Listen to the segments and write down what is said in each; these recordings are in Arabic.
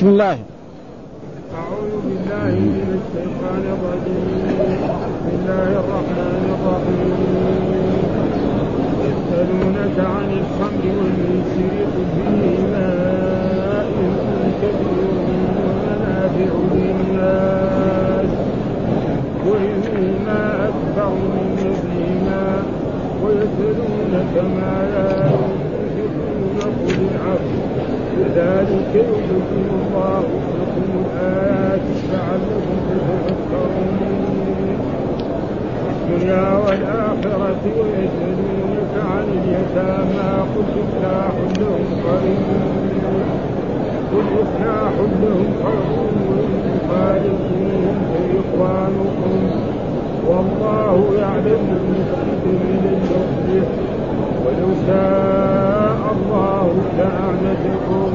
بسم الله. أعوذ بالله من الشيطان الرجيم. بسم الله الرحمن الرحيم. يسألونك عن الخمر والميسر قل فيهما إثم كبير ومنافع للناس وإنهما أكبر من نفعهما ويسألونك ماذا ينفقون قل العفو. كذلك يبين الله لكم الآيات لعلكم تتفكرون في الدنيا والآخرة ويسألونك عن اليتامى قل إصلاح لهم خير قل إصلاح لهم خير وإن تخالفوهم فإخوانكم والله يعلم المفسد من المصلح ولو شاء الله لأعنتكم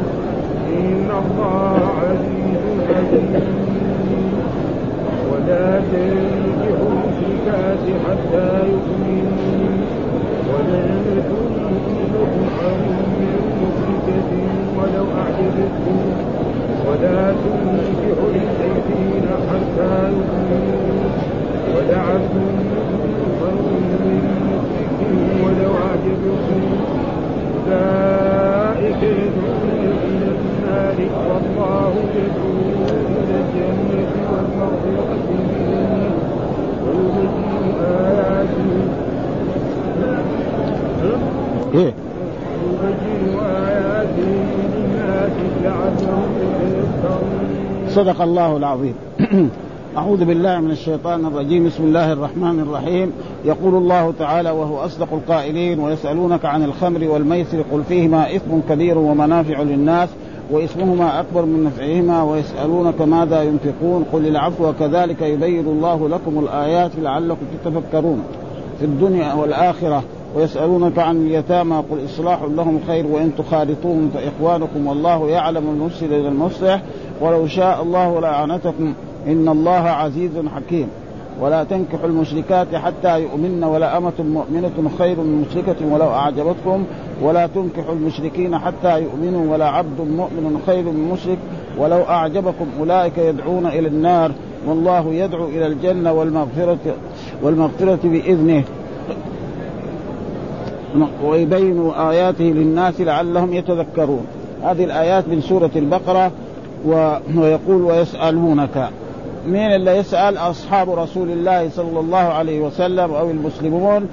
إن الله عزيز حكيم. ولا تنكحوا المشركات حتى يؤمنوا. ولعنة مؤمنة خير من مشركة ولو أعجبتكم. ولا تنكحوا المشركين حتى يؤمنوا ولعبد خير من مشرك ولو أعجبكم أولئك يدعون إلى النار والله يدعو إلى الجنة والمغفرة منه ويبين آياته إيه يبين آياته للناس لعلهم يتذكرون صدق الله العظيم. أعوذ بالله من الشيطان الرجيم. بسم الله الرحمن الرحيم. يقول الله تعالى وهو أصدق القائلين ويسألونك عن الخمر والميسر قل فيهما إثم كبير ومنافع للناس واسمهما أكبر من نفعهما ويسألونك ماذا ينفقون قل العفو وكذلك يبين الله لكم الآيات لعلكم تتفكرون. في الدنيا والآخرة ويسألونك عن اليتامى قل إصلاح لهم خير وإن تخالطوهم فإخوانكم والله يعلم المفسد إلى المصلح ولو شاء الله لأعنتكم إن الله عزيز حكيم ولا تنكحوا المشركات حتى يؤمن ولا أمة مؤمنة خير من مشركة ولو أعجبتكم ولا تنكحوا المشركين حتى يؤمنوا ولا عبد مؤمن خير من مشرك ولو أعجبكم أولئك يدعون إلى النار والله يدعو إلى الجنة والمغفرة والمغفرة بإذنه ويبين آياته للناس لعلهم يتذكرون. هذه الآيات من سورة البقرة ويقول ويسألونك. مين اللي يسأل؟ أصحاب رسول الله صلى الله عليه وسلم أو المسلمون.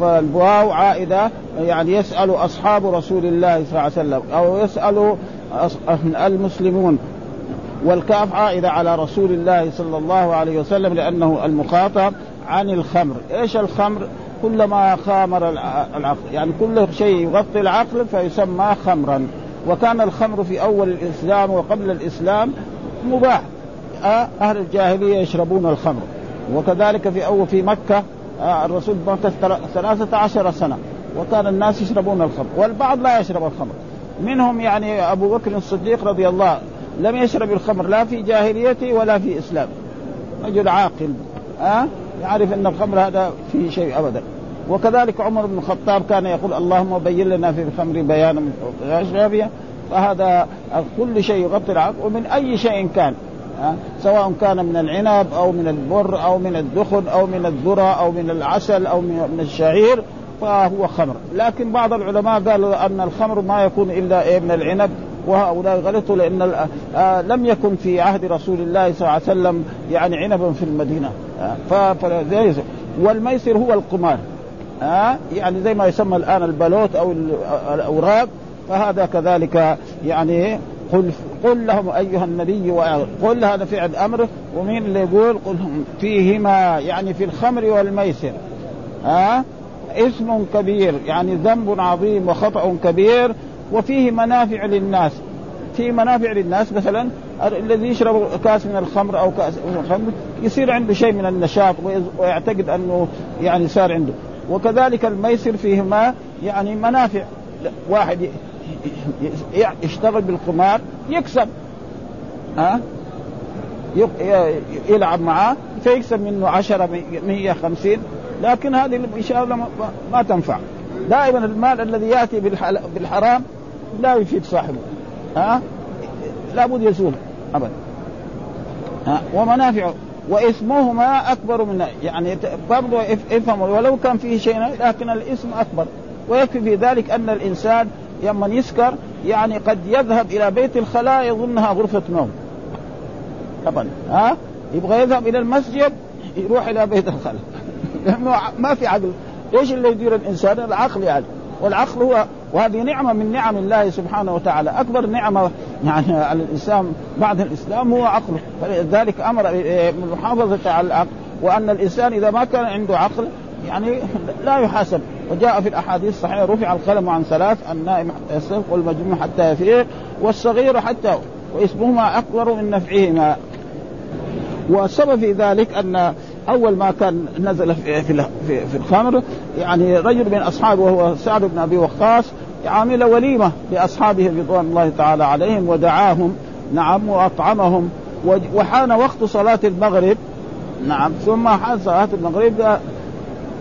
فالواو عائدة يعني يسأل أصحاب رسول الله صلى الله عليه وسلم أو يسأل المسلمون. والكاف عائدة على رسول الله صلى الله عليه وسلم لأنه المخاطب عن الخمر. إيش الخمر؟ كلما خامر العقل. يعني كل شيء يغطي العقل فيسمى خمرا. وكان الخمر في أول الإسلام وقبل الإسلام مباح. أهل الجاهلية يشربون الخمر. وكذلك في أول في مكة الرسول مكة ثلاثة عشر سنة. وكان الناس يشربون الخمر. والبعض لا يشرب الخمر. منهم يعني أبو بكر الصديق رضي الله لم يشرب الخمر. لا في جاهليته ولا في إسلام. رجل عاقل. أه؟ يعرف أن الخمر هذا فيه شيء أبدا. وكذلك عمر بن الخطاب كان يقول اللهم بين لنا في الخمر بيانا من فهذا كل شيء يغطي العقل ومن أي شيء كان سواء كان من العنب أو من البر أو من الدخن أو من الذرة أو من العسل أو من الشعير فهو خمر. لكن بعض العلماء قالوا أن الخمر ما يكون إلا إيه؟ من العنب وهؤلاء غلطوا لأن آه لم يكن في عهد رسول الله صلى الله عليه وسلم يعني عنبا في المدينة آه والميسر هو القمار. آه يعني زي ما يسمى الآن البلوت أو الأوراق فهذا كذلك يعني قل قل لهم أيها النبي قل هذا فعل أمر ومين اللي يقول؟ قل فيهما يعني في الخمر والميسر. ها؟ اسم كبير يعني ذنب عظيم وخطأ كبير وفيه منافع للناس. في منافع للناس مثلا الذي يشرب كاس من الخمر أو كاس من الخمر يصير عنده شيء من النشاط ويعتقد أنه يعني صار عنده. وكذلك الميسر فيهما يعني منافع. واحد يشتغل بالقمار يكسب. ها؟ يلعب معاه فيكسب منه عشرة مية خمسين لكن هذه الله ما تنفع. دائما المال الذي يأتي بالحرام لا يفيد صاحبه. ها؟ لابد يزول. ابدا. ها؟ ومنافع وإثمهما أكبر من يعني برضه افهم ولو كان فيه شيء لكن الإثم أكبر. ويكفي في ذلك أن الإنسان لما يسكر يعني قد يذهب إلى بيت الخلاء يظنها غرفة نوم. طبعا ها؟ يبغى يذهب إلى المسجد يروح إلى بيت الخلاء. لأنه ما في عقل. إيش اللي يدير الإنسان؟ العقل يعني. والعقل هو وهذه نعمة من نعم الله سبحانه وتعالى. أكبر نعمة يعني الانسان بعد الإسلام هو عقله فلذلك أمر بالمحافظه على العقل. وأن الإنسان إذا ما كان عنده عقل يعني لا يحاسب. وجاء في الأحاديث الصحيحة رفع القلم عن ثلاث النائم حتى يستيقظ والمجنون حتى يفيق والصغير حتى واسمهما أكبر من نفعهما. والسبب في ذلك أن أول ما كان نزل في في, في الخمر يعني رجل من أصحابه وهو سعد بن أبي وقاص عامل وليمة لأصحابه رضوان الله تعالى عليهم ودعاهم نعم وأطعمهم وحان وقت صلاة المغرب نعم ثم حان صلاة المغرب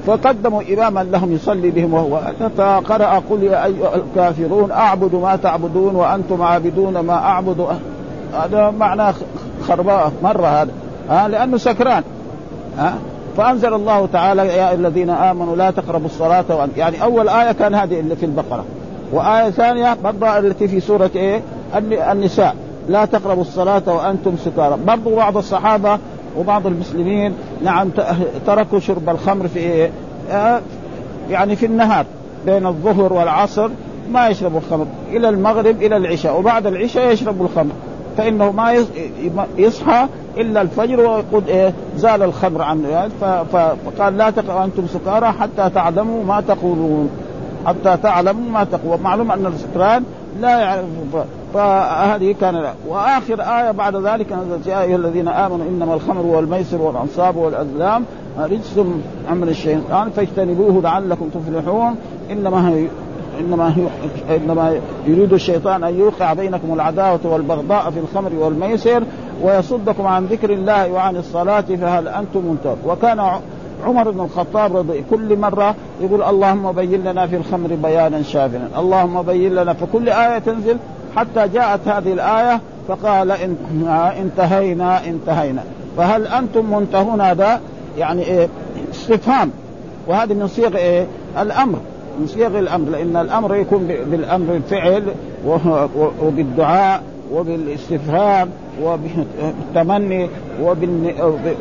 فقدموا إماما لهم يصلي بهم وهو فقرا قل يا أيها الكافرون أعبد ما تعبدون وأنتم عابدون ما أعبد هذا معناه خرباء مرة هذا ها لأنه سكران ها فأنزل الله تعالى يا الذين آمنوا لا تقربوا الصلاة وأن... يعني أول آية كان هذه اللي في البقرة. وآية ثانية برضه التي في سورة إيه؟ النساء. لا تقربوا الصلاة وأنتم سكارى. برضه بعض الصحابة وبعض المسلمين نعم تركوا شرب الخمر في إيه؟ آه يعني في النهار بين الظهر والعصر ما يشربوا الخمر. إلى المغرب إلى العشاء. وبعد العشاء يشربوا الخمر. فإنه ما يصحى إلا الفجر ويقول إيه؟ زال الخمر عنه. يعني فقال لا تقرأوا أنتم سكارى حتى تعلموا ما تقولون. حتى تعلموا ما تقول معلوم أن السكران لا يعرف. فهذه كان وآخر آية بعد ذلك نزلت يا أيها الذين آمنوا إنما الخمر والميسر والأنصاب والأزلام رجس عمل الشيطان فاجتنبوه لعلكم تفلحون. إنما هي إنما إنما يريد الشيطان أن يوقع بينكم العداوة والبغضاء في الخمر والميسر ويصدكم عن ذكر الله وعن الصلاة فهل أنتم منتهون وكان عمر بن الخطاب رضي كل مرة يقول اللهم بين لنا في الخمر بيانا شافنا اللهم بين لنا. فكل آية تنزل حتى جاءت هذه الآية فقال انتهينا انتهينا. فهل أنتم منتهون؟ هذا يعني إيه؟ استفهام. وهذه من صيغ إيه؟ الأمر. من صيغ الأمر. لأن الأمر يكون بالأمر الفعل وبالدعاء وبالاستفهام. وبالتمني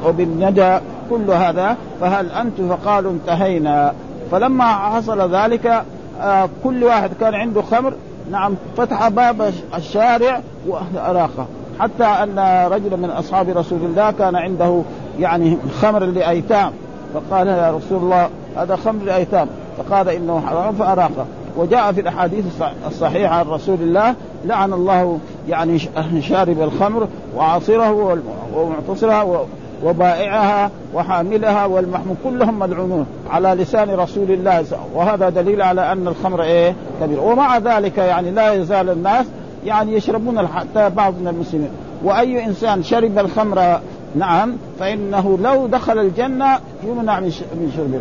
وبالندى كل هذا فهل أنتم فقالوا انتهينا. فلما حصل ذلك آه، كل واحد كان عنده خمر نعم فتح باب الشارع واراقه حتى أن رجلا من أصحاب رسول الله كان عنده يعني خمر لأيتام. فقال يا رسول الله هذا خمر لأيتام. فقال إنه حرام فأراقة. وجاء في الأحاديث الصحيحة عن رسول الله لعن الله يعني شارب الخمر وعاصره ومعتصرها وبائعها وحاملها والمحمول كلهم ملعونون على لسان رسول الله وهذا دليل على أن الخمر إيه؟ كبير. ومع ذلك يعني لا يزال الناس يعني يشربون حتى بعض من المسلمين. وأي إنسان شرب الخمر نعم فإنه لو دخل الجنة يمنع من شربه.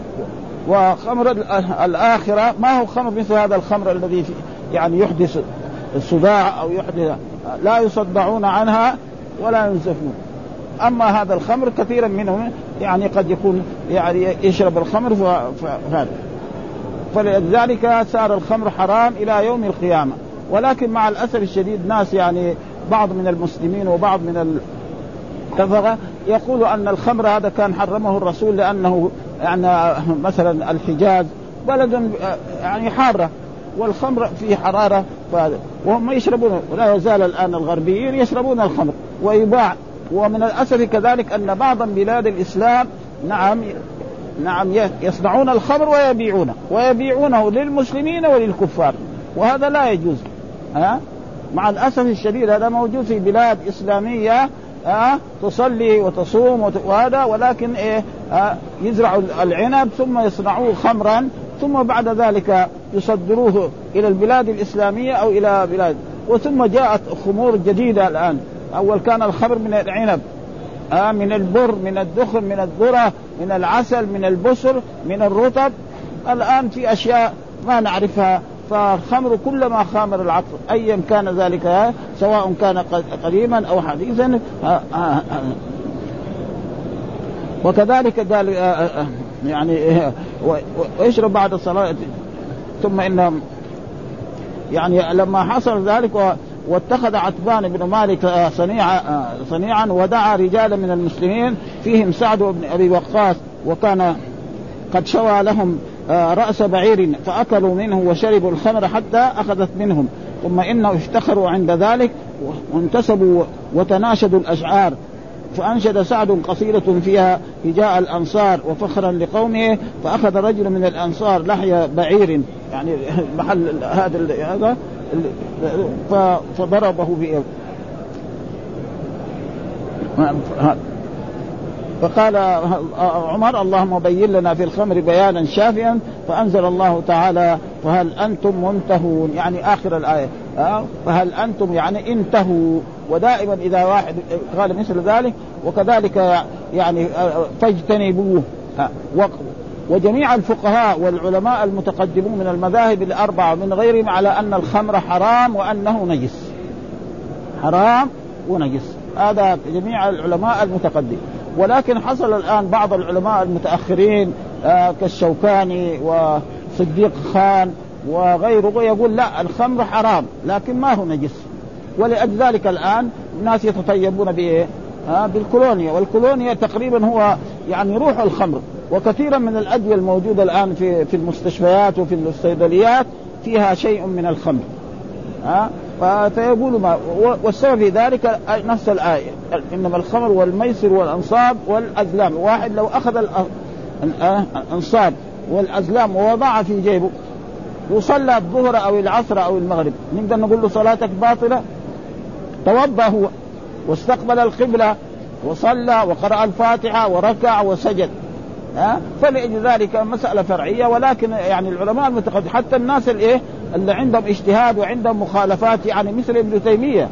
وخمر الآخرة ما هو خمر مثل هذا الخمر الذي يعني يحدث؟ الصداع أو يحدث لا يصدعون عنها ولا ينزفون. أما هذا الخمر كثيرا منهم يعني قد يكون يعني يشرب الخمر فهذا. فلذلك صار الخمر حرام إلى يوم القيامة. ولكن مع الاسف الشديد ناس يعني بعض من المسلمين وبعض من الكفره يقول أن الخمر هذا كان حرمه الرسول لأنه يعني مثلا الحجاز بلد يعني حارة. والخمر فيه حرارة وهم يشربون ولا يزال الآن الغربيين يشربون الخمر. ويباع. ومن الأسف كذلك أن بعض بلاد الإسلام نعم نعم يصنعون الخمر ويبيعونه. ويبيعونه للمسلمين وللكفار. وهذا لا يجوز. ها؟ مع الأسف الشديد هذا موجود في بلاد إسلامية ها تصلي وتصوم وهذا ولكن إيه يزرعوا العنب ثم يصنعوه خمرا ثم بعد ذلك يصدروه إلى البلاد الإسلامية أو إلى بلاد. وثم جاءت خمور جديدة الآن. أول كان الخمر من العنب. آه من البر من الدخن من الذرة من العسل من البسر من الرطب. الآن في أشياء ما نعرفها. فالخمر كلما خامر العقل ايا كان ذلك سواء كان قديما أو حديثا وكذلك قال يعني ويشرب بعد الصلاة ثم انهم يعني لما حصل ذلك واتخذ عتبان بن مالك صنيعا صنيعا ودعا رجالا من المسلمين فيهم سعد بن أبي وقاص وكان قد شوى لهم رأس بعير فأكلوا منه وشربوا الخمر حتى أخذت منهم ثم إنه افتخروا عند ذلك وانتسبوا وتناشدوا الأشعار. فانشد سعد قصيدة فيها هجاء الأنصار وفخرا لقومه فأخذ رجل من الأنصار لحي بعير يعني محل هذا هذا فضربه بإيه فقال عمر اللهم بين لنا في الخمر بيانا شافيا فأنزل الله تعالى فهل أنتم منتهون؟ يعني آخر الآية. فهل أنتم يعني انتهوا؟ ودائما إذا واحد قال مثل ذلك وكذلك يعني فاجتنبوه. وجميع الفقهاء والعلماء المتقدمون من المذاهب الأربعة من غيرهم على أن الخمر حرام وأنه نجس. حرام ونجس. هذا جميع العلماء المتقدمين. ولكن حصل الآن بعض العلماء المتأخرين آه كالشوكاني وصديق خان وغيره يقول لا الخمر حرام لكن ما هو نجس. ولأجل ذلك الآن الناس يتطيبون بإيه؟ آه بالكولونيا. والكولونيا تقريبا هو يعني روح الخمر. وكثيرا من الادويه الموجودة الآن في في المستشفيات وفي الصيدليات فيها شيء من الخمر. ها فيقول ما والسبب في ذلك نفس الآية. إنما الخمر والميسر والأنصاب والأزلام. واحد لو أخذ الأنصاب والأزلام ووضعها في جيبه وصلى الظهر أو العصر أو المغرب نقدر نقول له صلاتك باطلة؟ توضأ هو واستقبل القبلة وصلى وقرأ الفاتحة وركع وسجد. ها؟ فلأجل ذلك مسألة فرعية ولكن يعني العلماء المتقدمين حتى الناس الايه اللي عندهم اجتهاد وعندهم مخالفات يعني مثل ابن تيمية.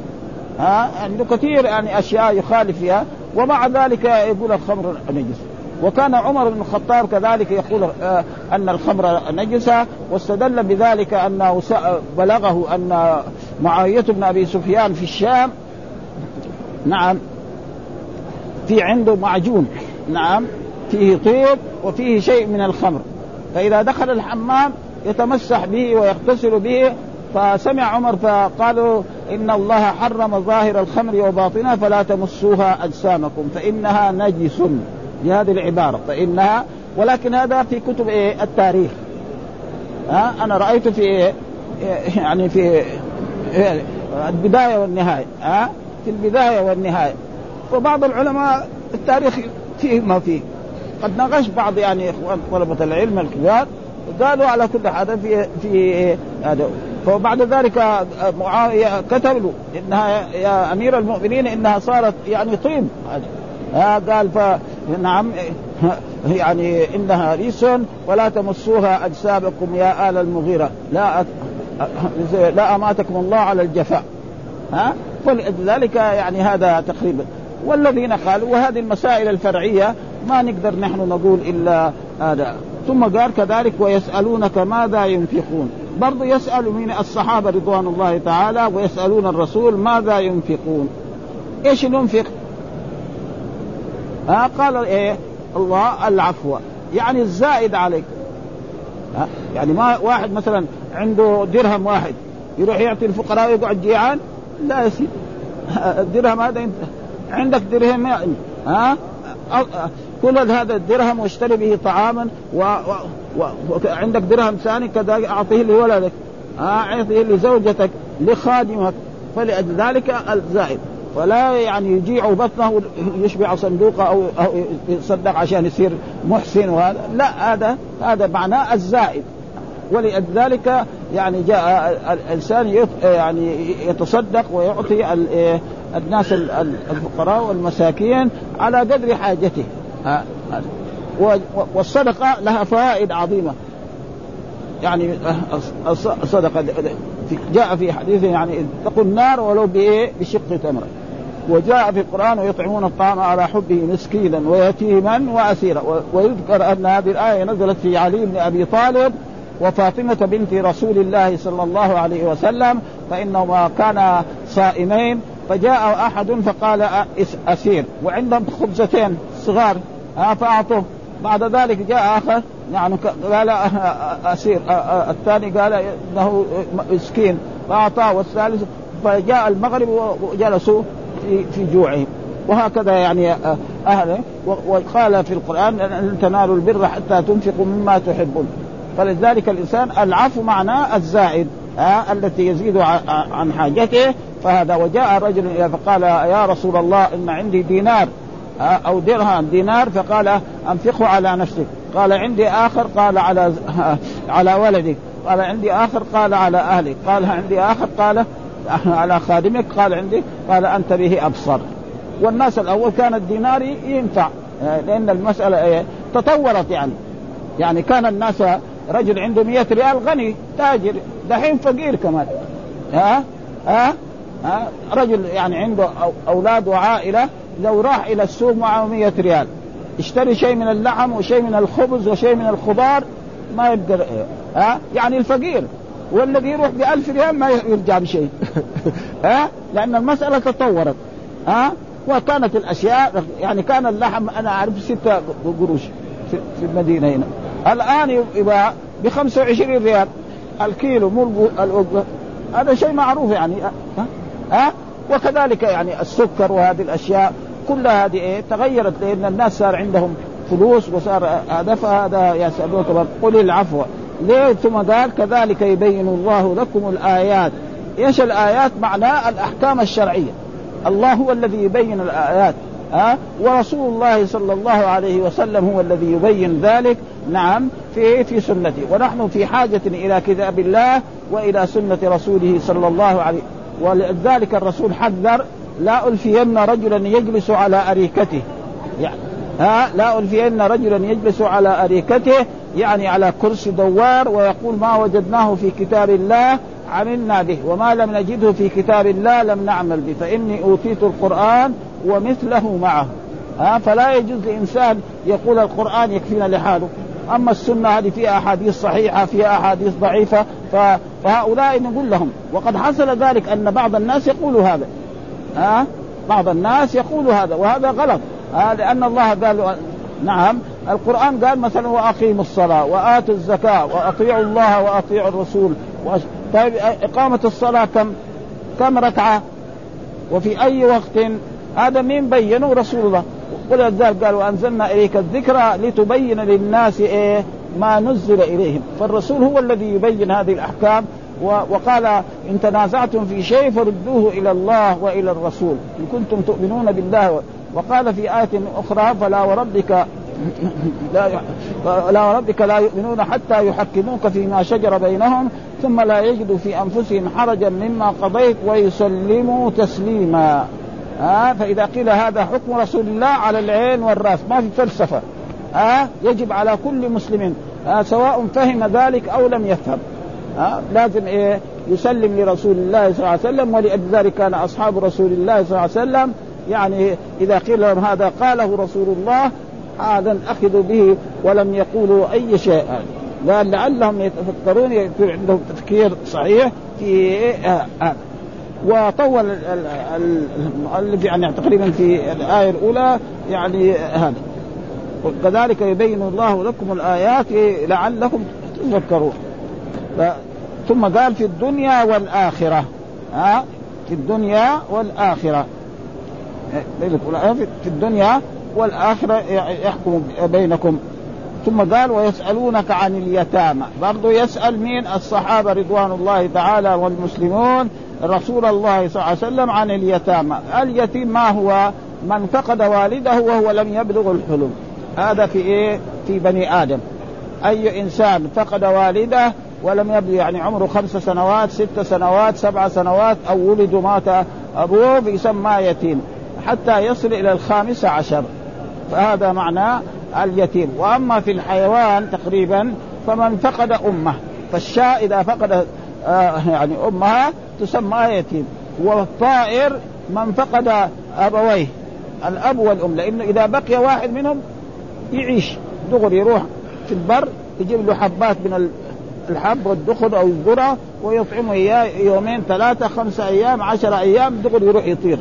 ها؟ عنده كثير يعني أشياء يخالف فيها ومع ذلك يقول الخمر نجس. وكان عمر بن الخطاب كذلك يقول آه أن الخمر نجسة واستدل بذلك أنه بلغه أن معاويه بن أبي سفيان في الشام. نعم. في عنده معجون. نعم. فيه طيب وفيه شيء من الخمر. فإذا دخل الحمام يتمسح به ويغتسل به فسمع عمر فقالوا إن الله حرم ظاهر الخمر وباطنها فلا تمسوها أجسامكم فإنها نجس بهذه العبارة فإنها ولكن هذا في كتب إيه؟ التاريخ. ها؟ أنا رأيت في إيه؟ يعني في البداية والنهاية ها؟ في البداية والنهاية. وبعض العلماء التاريخ فيه ما فيه. قد ناقش بعض يعني إخوان طلبة العلم الكبار قالوا على كل هذا في في هذا. فبعد ذلك معاوية كتب له إنها يا أمير المؤمنين إنها صارت يعني طين. آه قال ف نعم يعني إنها ريس ولا تمسوها أجسامكم يا آل المغيرة. لا لا أماتكم الله على الجفاء. ها؟ فلذلك يعني هذا تقريبا والذين قالوا وهذه المسائل الفرعية ما نقدر نحن نقول إلا هذا. ثم قال كذلك ويسألونك ماذا ينفقون. برضو يسأل من الصحابة رضوان الله تعالى ويسألون الرسول ماذا ينفقون. إيش ننفق ها؟ قال إيه؟ الله العفو. يعني الزائد عليك. ها؟ يعني ما واحد مثلا عنده درهم واحد يروح يعطي الفقراء ويقعد جيعان؟ لا يا سيدي. الدرهم هذا انت عندك درهم ها؟ كل هذا الدرهم واشتري به طعاما وعندك درهم ثاني كذا أعطيه لولدك. أعطيه لزوجتك لخادمك. فلأجل ذلك الزائد ولا يعني يجيع بطنه يشبع صندوقه أو أو يصدق عشان يصير محسن وهذا. لا هذا هذا معناه الزائد. ولذلك يعني جاء الإنسان يعني يتصدق ويعطي الناس الفقراء والمساكين على قدر حاجته. والصدقة لها فوائد عظيمة. يعني الصدقة جاء في حديث يعني اتقوا النار ولو بايه؟ بشق تمره وجاء في القرآن ويطعمون الطعام على حبه مسكينا ويتيما وأسيرا. ويذكر أن هذه الآية نزلت في علي بن أبي طالب وفاطمة بنت رسول الله صلى الله عليه وسلم فإنهما كانا صائمين. فجاء أحد فقال أسير. وعندهم خبزتين صغار. فأعطوه بعد ذلك جاء آخر. يعني قال أسير. الثاني قال إنه مسكين. فأعطاه. والثالث فجاء المغرب وجلسوا في في جوعهم. وهكذا يعني أهله. وقال في القرآن لن تنالوا البر حتى تنفقوا مما تحبون. فلذلك الإنسان العفو معناه الزائد آه التي يزيد عن حاجته. فهذا وجاء رجل فقال يا رسول الله إن عندي دينار آه أو درهم دينار. فقال أنفقه على نفسك. قال عندي آخر؟ قال على على ولدك. قال عندي آخر؟ قال على أهلك. قال عندي آخر؟ قال على خادمك. قال عندي. قال أنت به أبصر. والناس الأول كان الدينار ينفع لأن المسألة تطورت يعني. يعني كان الناس رجل عنده مئة ريال غني تاجر دحين فقير كمان. ها؟ ها؟ ها؟ رجل يعني عنده أولاد وعائلة لو راح إلى السوق معه مئة ريال. اشتري شيء من اللحم وشيء من الخبز وشيء من الخضار ما يقدر ها؟ يعني الفقير. والذي يروح بألف ريال ما يرجع بشيء. ها؟ لأن المسألة تطورت. ها؟ وكانت الأشياء يعني كان اللحم أنا أعرف ستة قروش في المدينة هنا. الآن يباع ب 25 ريال الكيلو مو هذا شيء معروف يعني. ها ها وكذلك يعني السكر وهذه الأشياء كلها هذه إيه؟ تغيرت لأن الناس صار عندهم فلوس وصار هذا فهذا يسالونك قل العفو. ليه؟ ثم قال كذلك يبين الله لكم الآيات. إيش الآيات؟ معناه الأحكام الشرعية. الله هو الذي يبين الآيات. ها؟ ورسول الله صلى الله عليه وسلم هو الذي يبين ذلك نعم في في سنته. ونحن في حاجة إلى كتاب الله وإلى سنة رسوله صلى الله عليه ولذلك الرسول حذر لا ألفين رجلا يجلس على أريكته. يعني ها؟ لا ألفين رجلا يجلس على أريكته يعني على كرسي دوار ويقول ما وجدناه في كتاب الله عملنا به وما لم نجده في كتاب الله لم نعمل به. فإني أوتيت القرآن ومثله معه. ها فلا يجوز لإنسان يقول القرآن يكفينا لحاله أما السنة هذه فيها أحاديث صحيحة فيها أحاديث ضعيفة فهؤلاء نقول لهم. وقد حصل ذلك أن بعض الناس يقول هذا. ها بعض الناس يقول هذا وهذا غلط. ها لأن الله قال نعم القرآن قال مثلا وأقيموا الصلاة وآتوا الزكاة وأطيعوا الله وأطيعوا الرسول. طيب إقامة الصلاة كم؟ كم ركعة؟ وفي أي وقت؟ هذا مين بينه؟ رسول الله. ولذلك قال وانزلنا إليك الذكرى لتبين للناس إيه؟ ما نزل إليهم. فالرسول هو الذي يبين هذه الأحكام وقال إن تنازعتم في شيء فردوه إلى الله وإلى الرسول. إن كنتم تؤمنون بالله وقال في آية أخرى فلا وربك لا لا وربك لا يؤمنون حتى يحكموك فيما شجر بينهم ثم لا يجدوا في أنفسهم حرجا مما قضيت ويسلموا تسليما. ها؟ فإذا قيل هذا حكم رسول الله على العين والرأس ما في فلسفة. ها؟ يجب على كل مسلم سواء فهم ذلك أو لم يفهم. ها؟ لازم إيه؟ يسلم لرسول الله صلى الله عليه وسلم ولذلك كان أصحاب رسول الله صلى الله عليه وسلم. يعني إذا قيل لهم هذا قاله رسول الله هذا اخذوا به ولم يقولوا أي شيء. قال لعلهم يتفكرون يكون عندهم تفكير صحيح في هذا آه. وطول المؤلف يعني تقريبا في الآية الأولى يعني هذا. وكذلك يبين الله لكم الآيات لعلكم تذكرون. ثم قال في الدنيا والآخرة. ها؟ في الدنيا والآخرة. في الدنيا والآخرة يحكم بينكم. ثم قال ويسألونك عن اليتامى. برضو يسأل مين؟ الصحابة رضوان الله تعالى والمسلمون. رسول الله صلى الله عليه وسلم عن اليتامى. اليتيم ما هو؟ من فقد والده وهو لم يبلغ الحلم. هذا في إيه؟ في بني آدم. أي إنسان فقد والده ولم يبلغ يعني عمره خمس سنوات ست سنوات سبع سنوات أو ولد ومات أبوه يسمى يتيم. حتى يصل إلى الخامسة عشر. فهذا معنى اليتيم. وأما في الحيوان تقريبا فمن فقد أمه. فالشاء إذا فقد يعني أمها تسمى يتيم. والطائر من فقد أبويه الأب والأم. لأنه إذا بقي واحد منهم يعيش دغري يروح في البر يجيب له حبات من الحب والدخن أو الذرة ويطعمه إياه يومين ثلاثة خمسه أيام عشرة أيام دغري يروح يطير.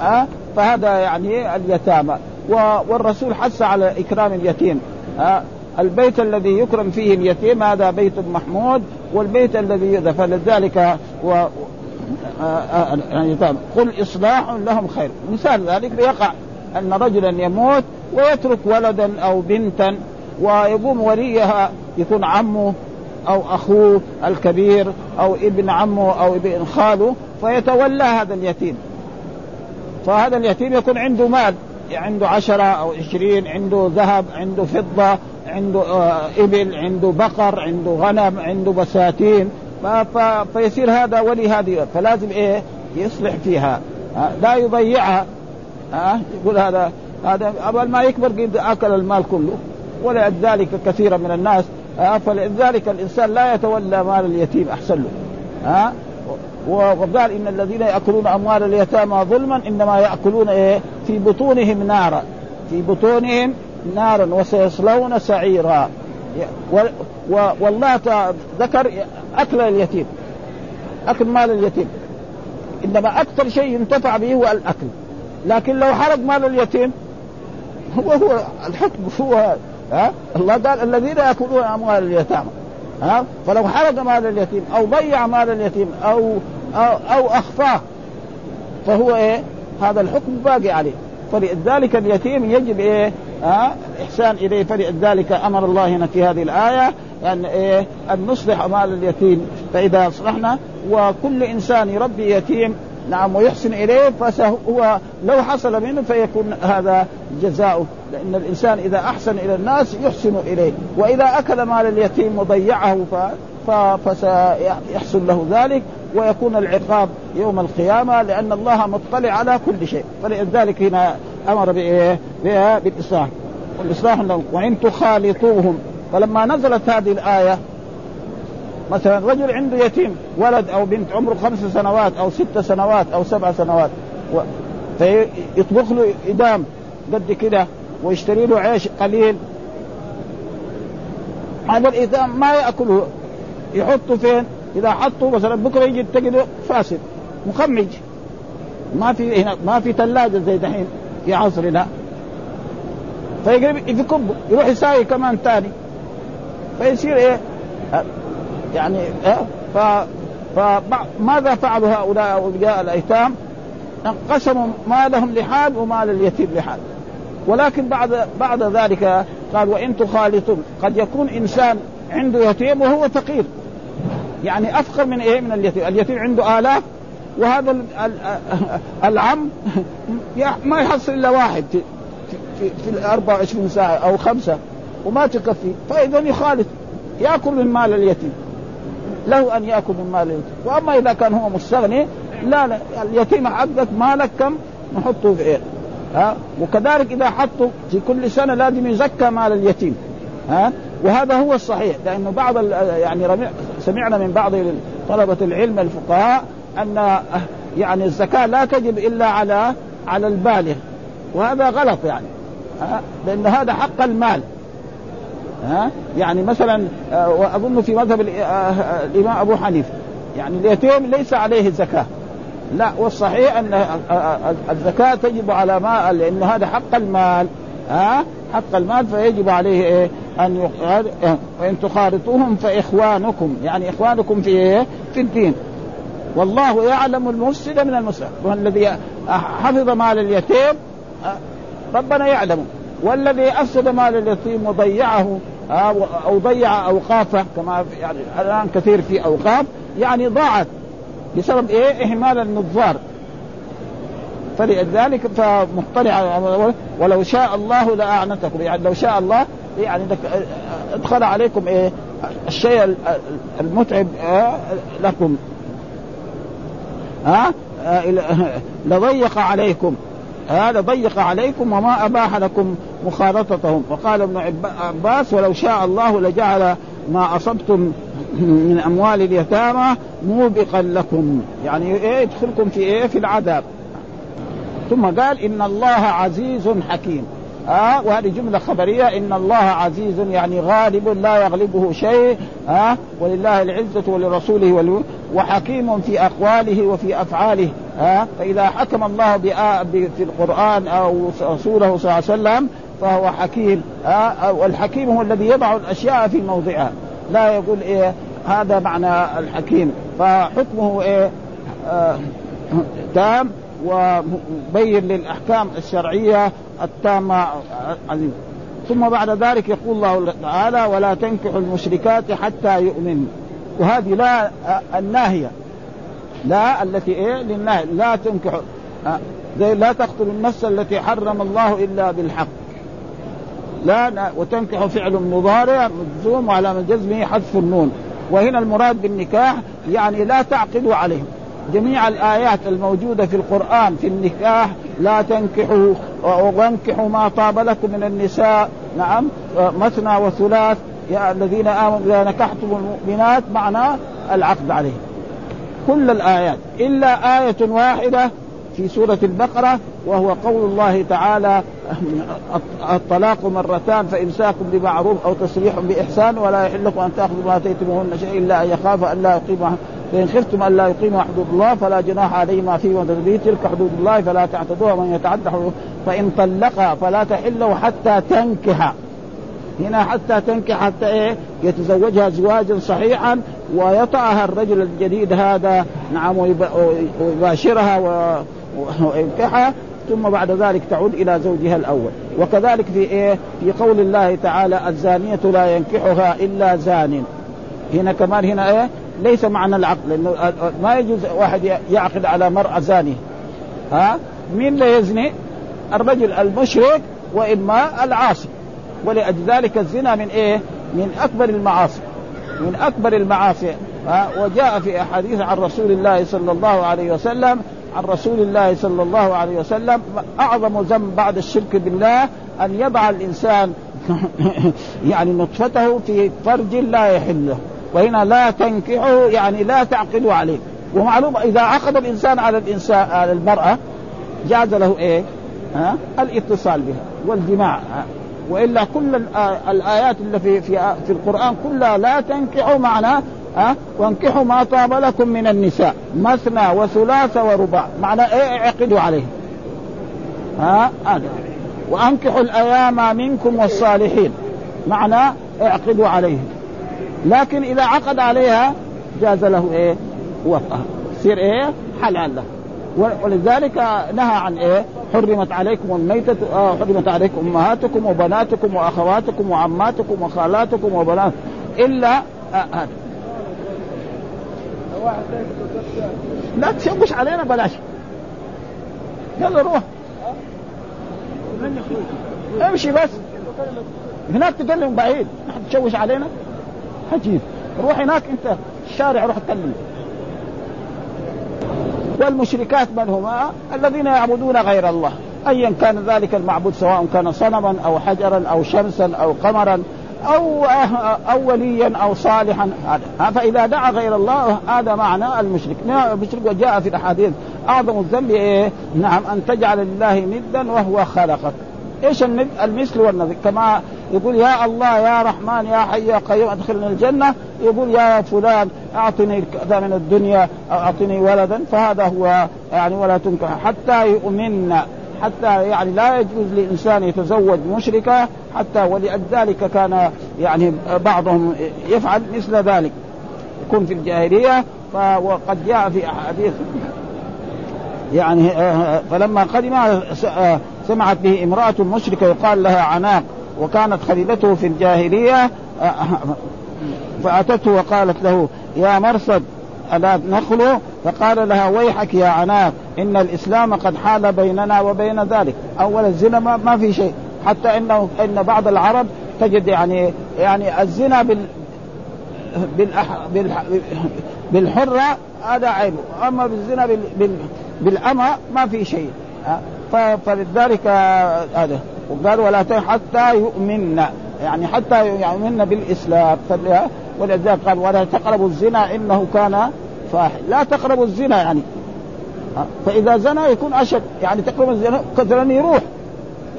ها أه؟ فهذا يعني اليتامى. والرسول حث على إكرام اليتيم. ها أه؟ البيت الذي يكرم فيه اليتيم هذا بيت محمود والبيت الذي فلذلك و يعني قل إصلاح لهم خير. مثال ذلك يقع أن رجلا يموت ويترك ولدا أو بنتا ويقوم وليها يكون عمه أو أخوه الكبير أو ابن عمه أو ابن خاله فيتولى هذا اليتيم. فهذا اليتيم يكون عنده مال. عنده عشرة أو عشرين عنده ذهب عنده فضة عنده آه، إبل عنده بقر عنده غنم عنده بساتين. فيصير هذا ولي هذه فلازم إيه؟ يصلح فيها. لا يضيعها. ها يقول هذا هذا قبل ما يكبر قد أكل المال كله ولذلك كثيرا من الناس. فلذلك الإنسان لا يتولى مال اليتيم أحسن له. ها وقال إن الذين يأكلون أموال اليتامى ظلما إنما يأكلون إيه؟ في بطونهم نارا. في بطونهم نارا وسيصلون سعيرا. والله ذكر أكل اليتيم. أكل مال اليتيم. إنما أكثر شيء ينتفع به هو الأكل. لكن لو حرق مال اليتيم هو هو الحكم هو ها؟ الله قال الذين يأكلون أموال اليتامى ها؟ فلو حرق مال اليتيم أو ضيع مال اليتيم أو أو, أو أخفاه. فهو إيه؟ هذا الحكم باقي عليه. فلذلك اليتيم يجب إيه؟ ها احسان إليه. فلذلك أمر الله هنا في هذه الآية أن إيه؟ أن نصلح مال اليتيم. فإذا أصلحنا وكل إنسان يربي يتيم نعم ويحسن إليه فهو لو حصل منه فيكون هذا جزاؤه. لأن الإنسان إذا أحسن إلى الناس يحسن إليه. وإذا أكل مال اليتيم وضيعه ف... فسيحصل له ذلك. ويكون العقاب يوم القيامة لأن الله مطلع على كل شيء. فلذلك هنا أمر بإيه؟ بالإصلاح. والإصلاح وإن تخالطوهم. فلما نزلت هذه الآية مثلا رجل عنده يتيم ولد أو بنت عمره خمس سنوات أو ست سنوات أو سبع سنوات و... فيطبخ له إدام قد كده ويشتري له عيش قليل. هذا الإدام ما يأكله. يحطه فين؟ إذا حطه مثلا بكرة يجي تجده فاسد مخمج. ما في هنا ما في ثلاجة زي دحين في عصرنا فيقرب يكبه يروح يساوي كمان ثاني فيصير إيه؟ يعني ف فماذا فعلوا هؤلاء أولياء الأيتام؟ انقسموا مالهم لحال ومال اليتيم لحال. ولكن بعد بعد ذلك قال وإن تخالطون قد يكون إنسان عنده يتيم وهو فقير. يعني افقر من إيه؟ من اليتيم. اليتيم عنده آلاف وهذا العم ما يحصل إلا واحد في في, في ال 24 ساعة أو خمسة وما تكفي. فإذا يخالط يأكل من مال اليتيم. له أن يأكل من مال اليتيم. وأما إذا كان هو مستغني لا لا اليتيم حقك مالك كم؟ نحطه في إيه؟ ها؟ وكذلك إذا حطوا في كل سنة لازم يزكى مال اليتيم. ها؟ وهذا هو الصحيح لأنه بعض يعني سمعنا من بعض طلبة العلم الفقهاء أن يعني الزكاة لا تجب إلا على على البالغ وهذا غلط يعني لأن هذا حق المال ها؟ يعني مثلا آه، وأظن في مذهب آه، الإمام أبو حنيفة يعني اليتيم ليس عليه زكاه لا والصحيح أن الزكاة تجب على ما لأنه هذا حق المال ها؟ حق المال فيجب عليه إيه؟ أن وإن تخالطوهم فإخوانكم. يعني إخوانكم في إيه؟ في الدين. والله يعلم المفسد من المسلم. والذي حفظ مال اليتيم ربنا يعلم والذي أفسد مال اليتيم وضيعه أو ضيع أوقافه كما يعني الآن كثير في أوقاف يعني ضاعت بسبب إيه؟ إهمال النظار. فلذلك فمطلع ولو شاء الله لأعنتكم. يعني لو شاء الله يعني أدخل عليكم إيه الشيء المتعب لكم. ها؟ لضيق عليكم. هذا ضيق عليكم وما أباح لكم مخالطتهم. وقال ابن عباس ولو شاء الله لجعل ما أصبتم من أموال اليتامى موبقا لكم. يعني إيه يدخلكم في إيه في العذاب. ثم قال إن الله عزيز حكيم. ها؟ وهذه جملة خبرية. إن الله عزيز يعني غالب لا يغلبه شيء ها؟ ولله العزة ولرسوله ول... وحكيم في أقواله وفي أفعاله ها؟ فإذا حكم الله. في القرآن أو رسوله صلى الله عليه وسلم فهو حكيم ها؟ والحكيم هو الذي يضع الأشياء في موضعها. لا يقول إيه هذا معنى الحكيم. فحكمه إيه؟ آه تام؟ ومبين للأحكام الشرعية التامة عزيز ثم بعد ذلك يقول الله تعالى ولا تنكحوا المشركات حتى يؤمنوا. وهذه لا الناهية. لا التي إيه؟ للنهي لا تنكحوا. زي لا تقتلوا النفس التي حرم الله إلا بالحق. لا. وتنكح فعل مضارع مجزوم وعلى جزمه حذف النون. وهنا المراد بالنكاح يعني لا تعقدوا عليهم. جميع الآيات الموجودة في القرآن في النكاح لا تنكحوا وانكحوا ما طاب لكم من النساء. نعم مثنى وثلاث. يا الذين آمنوا إذا نكحتم المؤمنات معنى العقد عليهم. كل الآيات إلا آية واحدة في سورة البقرة وهو قول الله تعالى الطلاق مرتان فإمساك بمعروف أو تسريح بإحسان ولا يحل لكم أن تأخذوا ما آتيتموهن شيء إلا أن يخاف أن لا يقيم فإن خفتم أن لا يقيموا حدود الله فلا جناح عليهما فيما به تلك حدود الله فلا تعتدوها. من يتعدى حدود فإن طلقها فلا تحل حتى تنكح. هنا حتى تنكح حتى إيه؟ يتزوجها زواجا صحيحا ويطعها الرجل الجديد هذا. نعم ويباشرها وينكحها. ثم بعد ذلك تعود إلى زوجها الأول. وكذلك في إيه؟ في قول الله تعالى الزانية لا ينكحها إلا زان. هنا كمان هنا إيه؟ ليس معنى العقد لأنه ما يجوز واحد يعقد على مرأة زانية. ها؟ مين لا يزني؟ الرجل المشرك وإما العاصي. ولذلك الزنا من إيه؟ من أكبر المعاصي. من أكبر المعاصي. ها؟ وجاء في أحاديث عن رسول الله صلى الله عليه وسلم عن رسول الله صلى الله عليه وسلم أعظم ذنب بعد الشرك بالله أن يضع الإنسان يعني نطفته في فرج لا يحل له وهنا لا تنكحوا يعني لا تعقدوا عليه. ومعلوم إذا عقد الإنسان على الانسان على المرأة جاز له إيه؟ ها؟ الاتصال بها والجماع. وإلا كل الآيات اللي في في في القرآن كلها لا تنكحوا معنا ها؟ وانكحوا ما طاب لكم من النساء مثنى وثلاث ورباع. معنى إيه؟ اعقدوا عليه. ها؟ هذا. وأنكحوا الأيام منكم والصالحين. معنى اعقدوا عليهم. لكن إذا عقد عليها جاز له إيه؟ وطأها يصير إيه؟ حلال له. ولذلك نهى عن إيه؟ حرمت عليكم الميتة آه حرمت عليكم أمهاتكم وبناتكم وأخواتكم وعماتكم وخالاتكم وبنات إلا هذا آه. لا تشوش علينا بلاش. يلا روح. امشي بس. هناك تكلم بعيد. تشوش علينا. عجيب روح هناك انت الشارع روح تكلم. والمشركات من هما؟ الذين يعبدون غير الله. ايا كان ذلك المعبود سواء كان صنما أو حجرا أو شمسا أو قمرا أو أو وليا أو صالحا. هذا فاذا دعا غير الله هذا معنى المشرك. المشرك وجاء في الأحاديث. أعظم الذنب إيه؟ نعم أن تجعل لله ندا وهو خلقك. إيش الند؟ المثل والنظير. كما يقول يا الله يا رحمن يا حي يا قيوم ادخلنا الجنة. يقول يا فلان أعطني كذا من الدنيا أو أعطني ولدا. فهذا هو يعني ولا تنكح حتى يؤمن حتى يعني لا يجوز لإنسان يتزوج مشركة حتى ولذلك كان يعني بعضهم يفعل مثل ذلك. يكون في الجاهلية وقد جاء في أحاديث يعني فلما قدم سمعت به امرأة مشركة يقال لها عناق. وكانت خليلته في الجاهلية فأتته وقالت له يا مرصد ألا نخلو؟ فقال لها ويحك يا عناق إن الإسلام قد حال بيننا وبين ذلك. أول الزنا ما, في شيء حتى إنه إن بعض العرب تجد يعني يعني الزنا بال بالأح... بالح... بالحرة هذا عيب أما بالزنا بال... بال... بالأمة ما في شيء فلذلك هذا. وقال ولا حتى يؤمن. يعني حتى يؤمن بالإسلام. ولذلك قال ولا تقربوا الزنا إنه كان فاحش. لا تقربوا الزنا يعني. فإذا زنى يكون أشد. يعني تقربوا الزنا مثلا يروح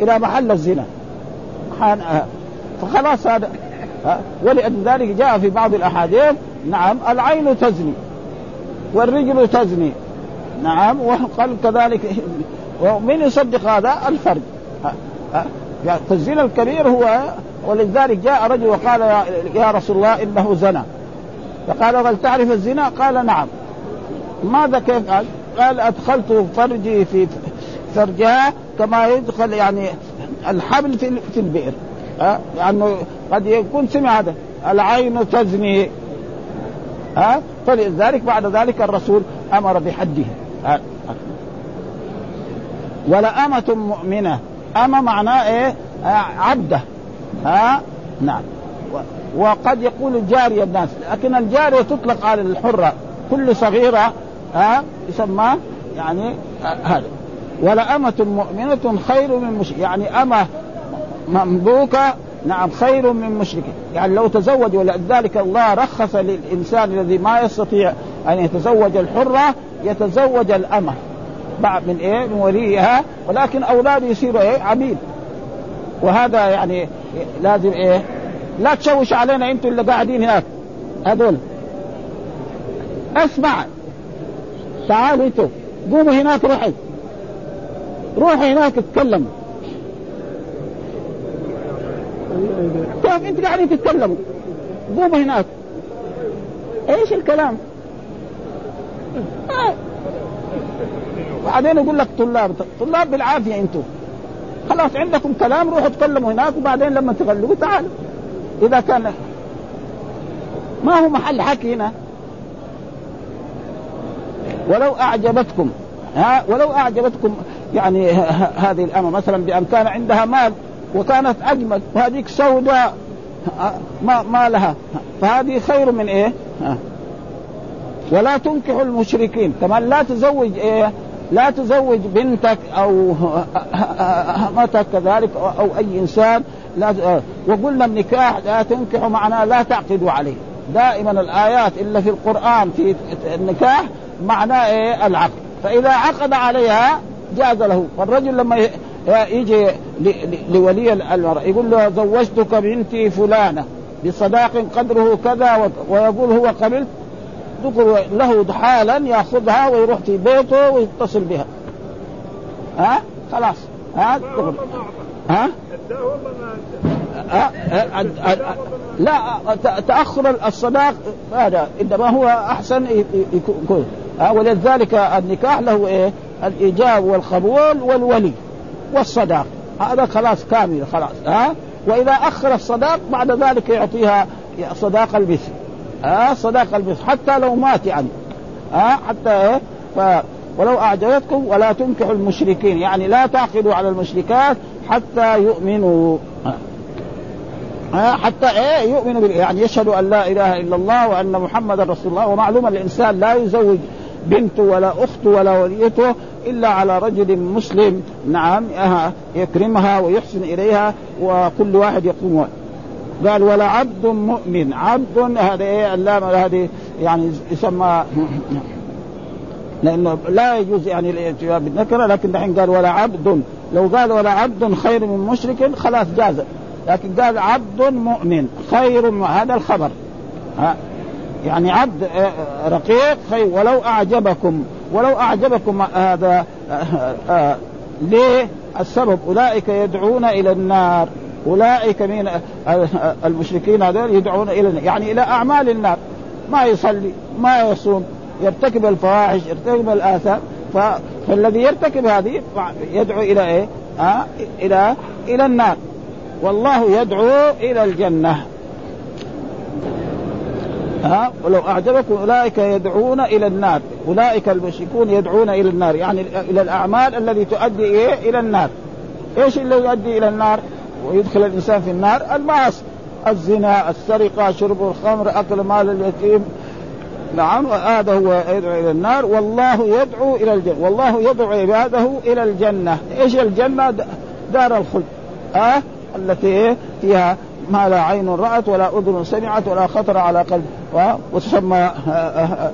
إلى محل الزنا. فخلاص هذا. ولذلك جاء في بعض الأحاديث. نعم العين تزني. والرجل تزني. نعم وقال كذلك. ومن يصدق هذا الفرد. فالزنا الكبير هو ولذلك جاء رجل وقال يا رسول الله إنه زنى فقال هل تعرف الزنا؟ قال نعم. ماذا كيف؟ قال؟ قال أدخلت فرجي في فرجها كما يدخل يعني الحبل في في البئر. ها؟ لأنه قد يكون سمع هذا العين تزني. ها؟ فلذلك بعد ذلك الرسول أمر بحده ولا أمة مؤمنة أمة معناه إيه؟ عبدة. ها؟ نعم. وقد يقول الجارية الناس لكن الجارية تطلق على الحرة. كل صغيرة ها؟ يسمى يعني هذا. ولا أمة مؤمنة خير من مشرك يعني أمة مملوكة نعم خير من مشرك. يعني لو تزوج ولذلك الله رخص للإنسان الذي ما يستطيع أن يتزوج الحرة يتزوج الأمة. بعد من إيه؟ من وليها. ولكن أولاده يصيروا إيه؟ عبيد وهذا يعني لازم إيه؟ لا تشوش علينا أنتم اللي قاعدين هناك. هذول. اسمع. تعالوا أنتم. قوموا هناك روحوا روحوا هناك اتكلموا كيف انت قاعدين تتكلموا. قوموا هناك. إيش الكلام؟ آه. بعدين يقول لك طلاب طلاب بالعافية أنتم خلاص عندكم كلام روحوا تكلموا هناك وبعدين لما تغلبوا تعالوا. إذا كان ما هو محل حكي هنا. ولو أعجبتكم ها ولو أعجبتكم يعني هذه الأمة مثلا بأن كان عندها مال وكانت أجمل وهذيك سوداء ما ما لها. فهذه خير من إيه؟ ولا تنكحوا المشركين. كمان لا تزوج إيه؟ لا تزوج بنتك أو امتك كذلك أو أي إنسان. لا وقلنا النكاح لا تنكحوا معناه لا تعقدوا عليه. دائما الآيات إلا في القرآن في النكاح معناه إيه؟ العقد. فإذا عقد عليها جاز له. فالرجل لما يجي لولي المرأة يقول له زوجتك بنتي فلانة بصداق قدره كذا ويقول هو قبلت له حالا ياخذها ويروح في بيته ويتصل بها. ها؟ خلاص. ها؟ ها؟ لا تأخر الصداق هذا إنما هو أحسن يكون ولذلك النكاح له إيه؟ الإيجاب والقبول والولي والصداق. هذا خلاص كامل خلاص. ها؟ وإذا أخر الصداق بعد ذلك يعطيها صداق المثل ها صداق المثل حتى لو مات يعني. ها حتى إيه ف ولو اعجبتكم ولا تنكحوا المشركين. يعني لا تعقدوا على المشركات حتى يؤمنوا. ها. حتى إيه يؤمنوا يعني يشهدوا أن لا إله إلا الله وأن محمدا رسول الله. ومعلوم الإنسان لا يزوج بنته ولا أخته ولا وليته إلا على رجل مسلم. نعم يكرمها ويحسن إليها وكل واحد يقوم قال ولا عبد مؤمن. عبد هذا إيه؟ اللام هذه يعني يسمى لأنه لا يجوز يعني الاتيان بالنكرة لكن دحين قال ولا عبد. لو قال ولا عبد خير من مشرك خلاص جاز. لكن قال عبد مؤمن خير هذا الخبر. ها؟ يعني عبد رقيق خير. ولو أعجبكم ولو أعجبكم هذا ليه؟ السبب. أولئك يدعون إلى النار. أولئك من المشركين هذول يدعون إلى يعني إلى أعمال النار. ما يصلي ما يصوم يرتكب الفواحش يرتكب الآثام. فالذي يرتكب هذه يدعو إلى إيه؟ آه إلى إلى النار. والله يدعو إلى الجنة. ها ولو أعجبكم أولئك يدعون إلى النار. أولئك المشركون يدعون إلى النار. يعني إلى الأعمال التي تؤدي إيه؟ إلى النار. إيش اللي يؤدي إلى النار؟ ويدخل الإنسان في النار. المعاصي الزنا السرقة شرب الخمر أكل مال اليتيم. نعم هذا هو يدعو إلى النار. والله يدعو إلى الجنة. والله يدعو عباده إلى الجنة. إيش الجنة؟ دار الخلد. أه؟ التي فيها ما لا عين رأت ولا أذن سمعت ولا خطر على قلب. وتسمى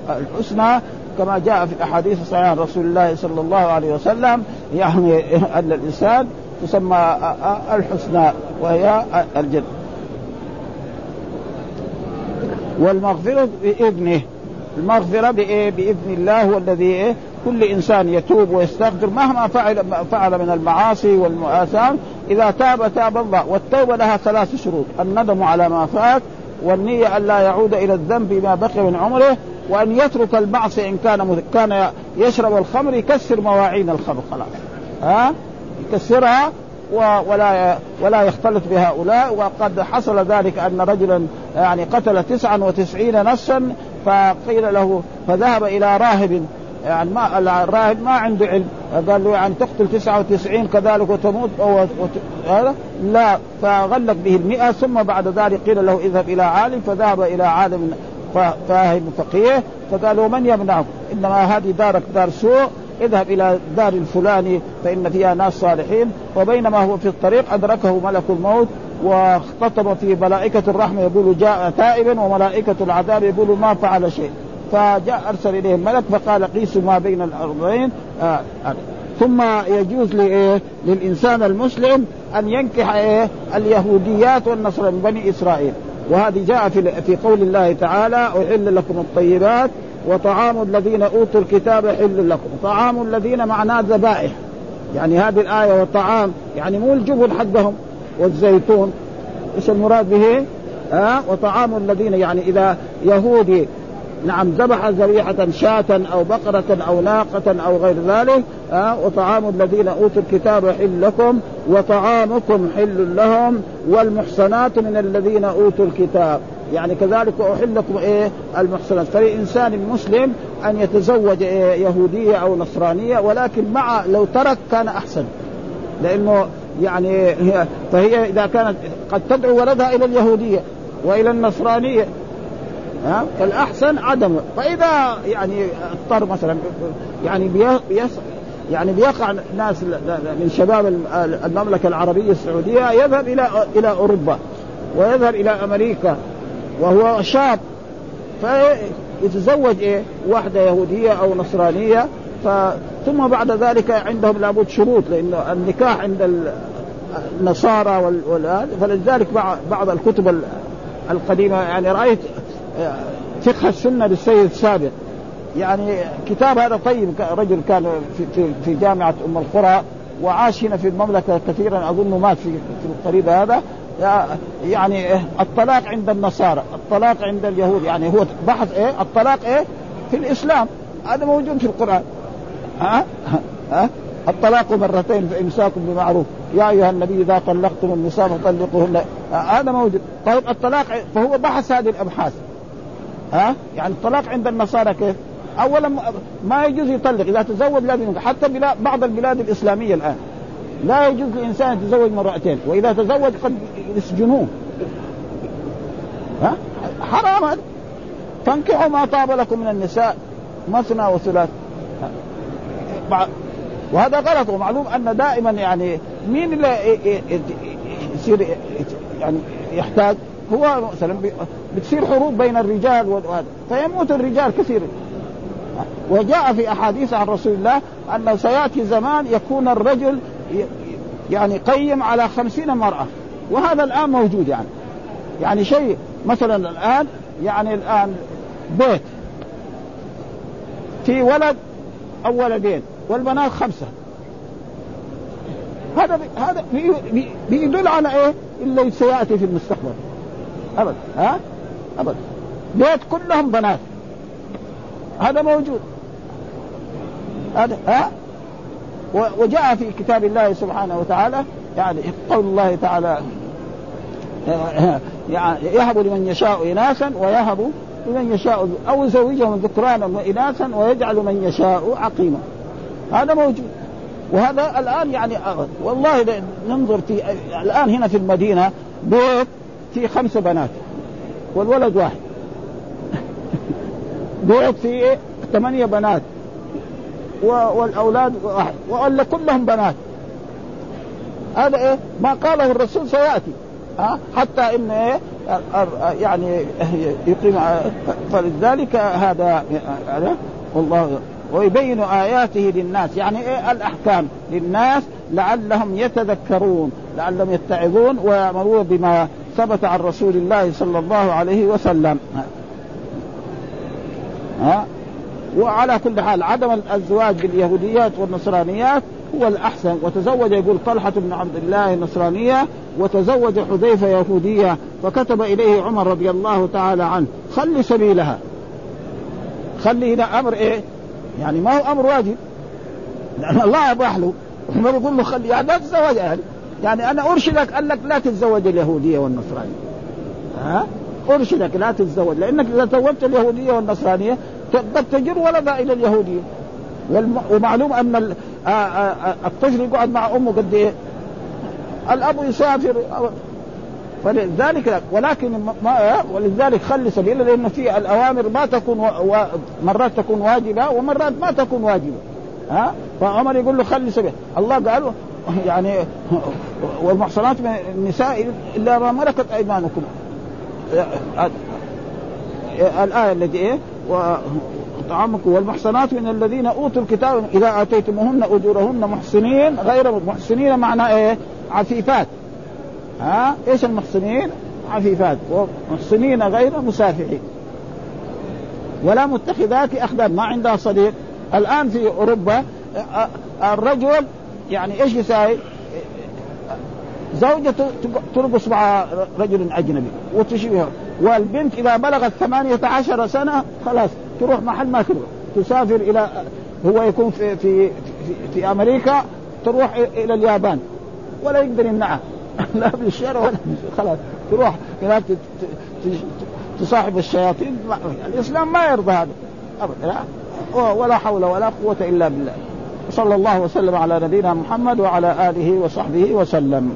الحسنى. كما جاء في الأحاديث الصحيحة عن رسول الله صلى الله عليه وسلم يعني أن الإنسان تسمى الحسنى وهي الجنة والمغفرة بإذنه. المغفرة بإيه؟ بإذن الله هو الذي إيه؟ كل إنسان يتوب ويستغفر مهما فعل فعل من المعاصي والمآثام إذا تاب تاب الله. والتوبة لها ثلاث شروط. الندم على ما فات والنية أن لا يعود إلى الذنب ما بقي من عمره وأن يترك المعصية إن كان كان يشرب الخمر يكسر مواعين الخمر خلاص. ها؟ يكسرها ولا ولا يختلط بهؤلاء وقد حصل ذلك أن رجلا يعني قتل 99 نفسا فقيل له فذهب إلى راهب. يعني ما الراهب ما عنده علم. قال له يعني تقتل 99 كذلك وتموت أو هذا؟ لا. فغلق به المئة ثم بعد ذلك قيل له اذهب إلى عالم. فذهب إلى عالم فاهم فقيه فقال له من يمنعك؟ إنما هذه دارك دار سوء. اذهب إلى دار الفلاني فإن فيها ناس صالحين وبينما هو في الطريق أدركه ملك الموت واختطب في ملائكة الرحمة يقول جاء تائبا وملائكة العذاب يقول ما فعل شيء فجاء أرسل إليه الملك فقال قيسوا ما بين الأرضين آه آه. ثم يجوز لإيه؟ للإنسان المسلم أن ينكح إيه؟ اليهوديات والنصرانيين بني إسرائيل وهذه جاء في في قول الله تعالى أحل لكم الطيبات وطعام الذين أوتوا الكتاب حل لكم طعام الذين معناه ذبائح يعني هذه الآية والطعام يعني مو الجبن حقهم والزيتون إيش المراد به؟ ها أه؟ وطعام الذين يعني إذا يهودي نعم ذبح ذبيحة شاة أو بقرة أو ناقة أو غير ذلك أه؟ وطعام الذين أوتوا الكتاب حل لكم وطعامكم حل لهم والمحصنات من الذين أوتوا الكتاب يعني كذلك أحل لكم إيه؟ المحصنات. فللإنسان مسلم أن يتزوج إيه؟ يهودية أو نصرانية ولكن مع لو ترك كان أحسن. لأنه يعني فهي إذا كانت قد تدعو ولدها إلى اليهودية وإلى النصرانية. ها؟ فالأحسن عدمه فإذا يعني اضطر مثلا يعني بيص يعني بيقع ناس من شباب المملكة العربية السعودية يذهب إلى إلى أوروبا ويذهب إلى أمريكا. وهو شاب. فيتزوج إيه؟ واحدة يهودية أو نصرانية. ف ثم بعد ذلك عندهم لابد شروط لأنه النكاح عند النصارى وال... فلذلك بعض الكتب القديمة يعني رأيت فقه السنة للسيد السابق. يعني كتاب هذا طيب رجل كان في في جامعة أم القرى وعاش هنا في المملكة كثيرا. أظن مات في القريب هذا. يعني الطلاق عند النصارى الطلاق عند اليهود يعني هو بحث إيه الطلاق إيه في الإسلام. هذا موجود في القرآن. ها؟ ها؟ الطلاق مرتين فامساك بمعروف. يا أيها النبي إذا طلقتم النساء فطلقوهن. هذا موجود. طيب الطلاق فهو بحث هذه الأبحاث. ها؟ يعني الطلاق عند النصارى كيف؟ اولا ما يجوز يطلق. إذا تزوج لازم حتى بلاد بعض البلاد الإسلامية الآن. لا يجوز لإنسان يتزوج مرتين وإذا تزوج قد يسجنوه. ها؟ حرام فانكحوا ما طاب لكم من النساء مثنى وثلاث. وهذا غلط ومعلوم أن دائما يعني مين اللي يصير يعني يحتاج؟ هو مثلا بتصير حروب بين الرجال وهذا. فيموت الرجال كثير. وجاء في أحاديث عن رسول الله أنه سيأتي زمان يكون الرجل يعني قيم على خمسين مرأة. وهذا الآن موجود يعني. يعني شيء مثلا الآن يعني الآن بيت. في ولد أو ولدين والبنات خمسة. هذا هذا بيدل على إيه؟ اللي سيأتي في المستقبل. ابدا. ها؟ ابدا. بيت كلهم بنات. هذا موجود. هذا ها؟ وجاء في كتاب الله سبحانه وتعالى يعني قول الله تعالى يعني يهب لمن يشاء اناثا ويهب لمن يشاء أو يزوجهم ذكرانا واناثا ويجعل من يشاء عقيما. هذا موجود. وهذا الآن يعني والله ننظر في الآن هنا في المدينة بيت في خمسه بنات والولد واحد. بيت في ثمانية بنات. والأولاد واحد ولا كلهم بنات. هذا إيه؟ ما قاله الرسول سيأتي. ها؟ حتى إن إيه؟ يعني يقيم فلذلك هذا والله ويبين آياته للناس. يعني إيه؟ الأحكام للناس لعلهم يتذكرون لعلهم يتعظون ويعملون بما ثبت عن رسول الله صلى الله عليه وسلم. ها؟ وعلى كل حال عدم الزواج باليهوديات والنصرانيات هو الأحسن. وتزوج يقول طلحة بن عبد الله النصرانية وتزوج حذيفة يهودية فكتب إليه عمر رضي الله تعالى عنه خلي سبيلها. خلي هنا أمر إيه؟ يعني ما هو أمر واجب. لأن الله أباح له عمر يقول له خلي يعني لا تتزوج يعني يعني أنا أرشدك لك لا تتزوج اليهودية والنصرانية. ها؟ أرشدك لا تتزوج لأنك إذا تزوجت اليهودية والنصرانية قد تجر ولدها إلى اليهودية. ومعلوم أن الطفل يقعد مع أمه قد إيه؟ الأب يسافر. فلذلك ولكن ما ولذلك خلي سبيله لأن في الأوامر ما تكون و... مرات تكون واجبة ومرات ما تكون واجبة. ها؟ فعمر يقول له خلي سبيل. الله قال يعني والمحصنات من النساء إلا ما ملكت أيمانكم. الآية التي إيه؟ وطعامكم والمحصنات من الذين أوتوا الكتاب إذا آتيتموهن أجورهن محسنين غير محسنين معنى إيه؟ عفيفات. ها؟ إيش المحسنين؟ عفيفات. ومحسنين غير مسافحين. ولا متخذات أخدان. ما عندها صديق. الآن في أوروبا الرجل يعني إيش يساوي؟ زوجته ترقص مع رجل أجنبي وتشبهه والبنت إذا بلغت ثمانية عشر سنة خلاص تروح محل ما تروح. تسافر إلى هو يكون في في في, في أمريكا تروح إلى اليابان. ولا يقدر يمنعها لا بالشارع ولا خلاص تروح هناك تصاحب الشياطين. الإسلام ما يرضى هذا. أبدا. ولا حول ولا قوة إلا بالله. صلى الله وسلم على نبينا محمد وعلى آله وصحبه وسلم.